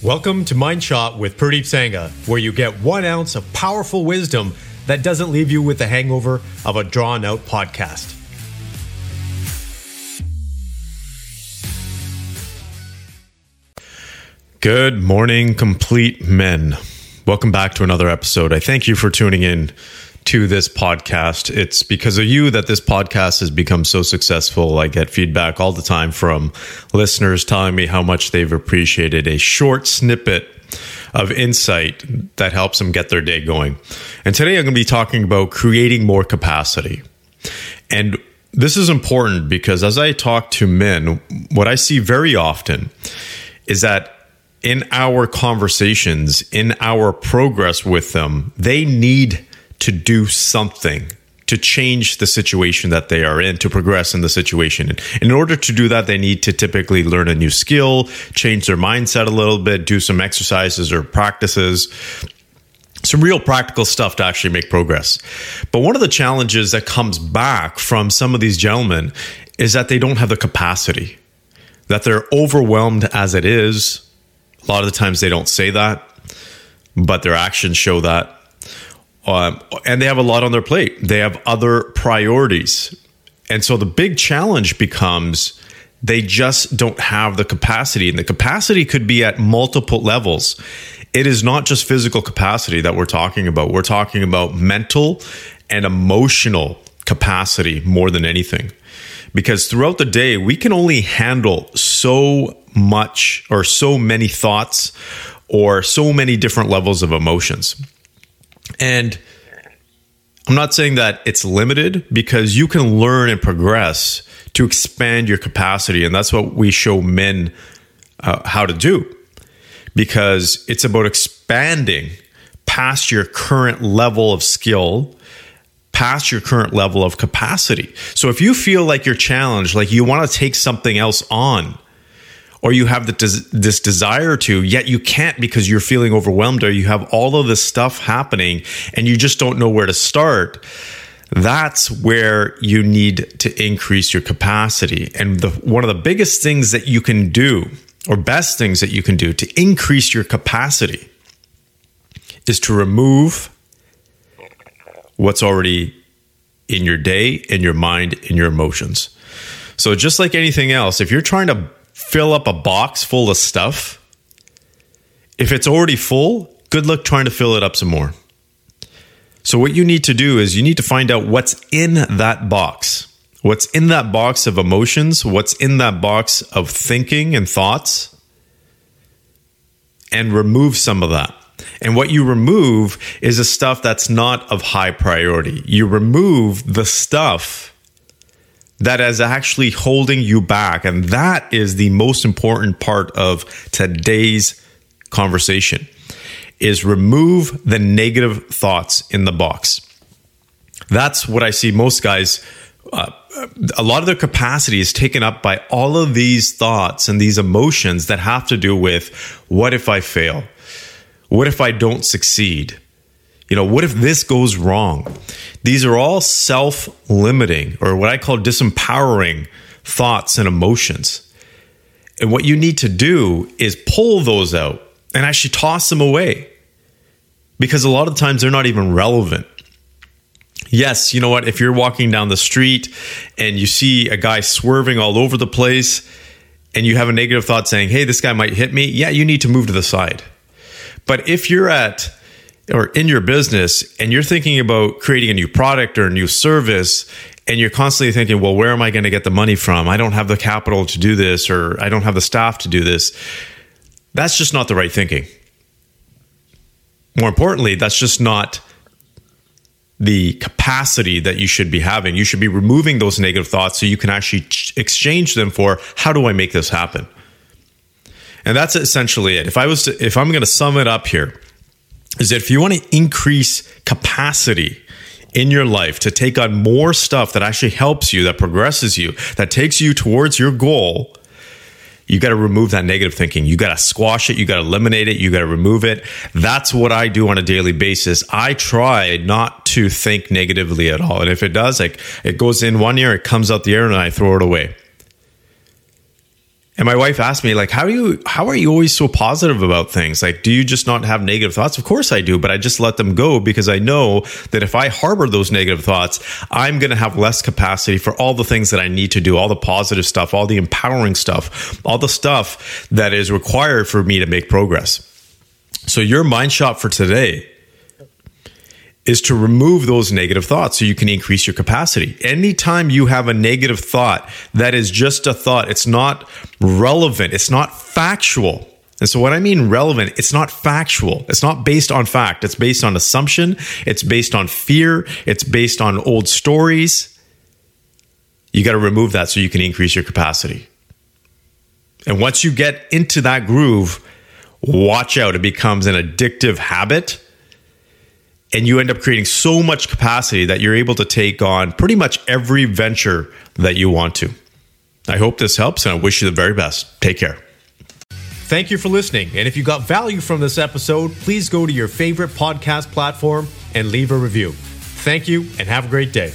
Welcome to Mind Shot with Pradeep Sangha, where you get one ounce of powerful wisdom that doesn't leave you with the hangover of a drawn out podcast. Good morning, complete men. Welcome back to another episode. I thank you for tuning in to this podcast. It's because of you that this podcast has become so successful. I get feedback all the time from listeners telling me how much they've appreciated a short snippet of insight that helps them get their day going. And today I'm going to be talking about creating more capacity. And this is important because as I talk to men, what I see very often is that in our conversations, in our progress with them, they need to do something to change the situation that they are in, to progress in the situation. And in order to do that, they need to typically learn a new skill, change their mindset a little bit, do some exercises or practices, some real practical stuff to actually make progress. But one of the challenges that comes back from some of these gentlemen is that they don't have the capacity, that they're overwhelmed as it is. A lot of the times they don't say that, but their actions show that um, and they have a lot on their plate. They have other priorities. And so the big challenge becomes they just don't have the capacity. And the capacity could be at multiple levels. It is not just physical capacity that we're talking about, we're talking about mental and emotional capacity more than anything. Because throughout the day, we can only handle so much or so many thoughts or so many different levels of emotions. And I'm not saying that it's limited because you can learn and progress to expand your capacity. And that's what we show men uh, how to do because it's about expanding past your current level of skill past your current level of capacity. So if you feel like you're challenged, like you want to take something else on, or you have des- this desire to, yet you can't because you're feeling overwhelmed or you have all of this stuff happening and you just don't know where to start. That's where you need to increase your capacity. And the, one of the biggest things that you can do, or best things that you can do to increase your capacity, is to remove what's already in your day, in your mind, in your emotions. So, just like anything else, if you're trying to fill up a box full of stuff. If it's already full, good luck trying to fill it up some more. So, what you need to do is you need to find out what's in that box. What's in that box of emotions? What's in that box of thinking and thoughts? And remove some of that. And what you remove is the stuff that's not of high priority. You remove the stuff that is actually holding you back. And that is the most important part of today's conversation is remove the negative thoughts in the box. That's what I see most guys uh, a lot of their capacity is taken up by all of these thoughts and these emotions that have to do with what if I fail? What if I don't succeed? You know, what if this goes wrong? These are all self limiting or what I call disempowering thoughts and emotions. And what you need to do is pull those out and actually toss them away because a lot of times they're not even relevant. Yes, you know what? If you're walking down the street and you see a guy swerving all over the place and you have a negative thought saying, hey, this guy might hit me, yeah, you need to move to the side. But if you're at or in your business and you're thinking about creating a new product or a new service and you're constantly thinking, well, where am I going to get the money from? I don't have the capital to do this or I don't have the staff to do this. That's just not the right thinking. More importantly, that's just not the capacity that you should be having. You should be removing those negative thoughts so you can actually exchange them for how do I make this happen? And that's essentially it. If I was to, if I'm going to sum it up here, is that if you want to increase capacity in your life to take on more stuff that actually helps you, that progresses you, that takes you towards your goal, you got to remove that negative thinking. You got to squash it. You got to eliminate it. You got to remove it. That's what I do on a daily basis. I try not to think negatively at all. And if it does, like it goes in one ear, it comes out the air, and I throw it away. And my wife asked me, like, how are you how are you always so positive about things? Like, do you just not have negative thoughts? Of course I do, but I just let them go because I know that if I harbor those negative thoughts, I'm gonna have less capacity for all the things that I need to do, all the positive stuff, all the empowering stuff, all the stuff that is required for me to make progress. So your mind shot for today is to remove those negative thoughts so you can increase your capacity. Anytime you have a negative thought, that is just a thought. It's not relevant. It's not factual. And so, what I mean relevant, it's not factual. It's not based on fact. It's based on assumption. It's based on fear. It's based on old stories. You got to remove that so you can increase your capacity. And once you get into that groove, watch out. It becomes an addictive habit and you end up creating so much capacity that you're able to take on pretty much every venture that you want to. I hope this helps and I wish you the very best. Take care. Thank you for listening. And if you got value from this episode, please go to your favorite podcast platform and leave a review. Thank you and have a great day.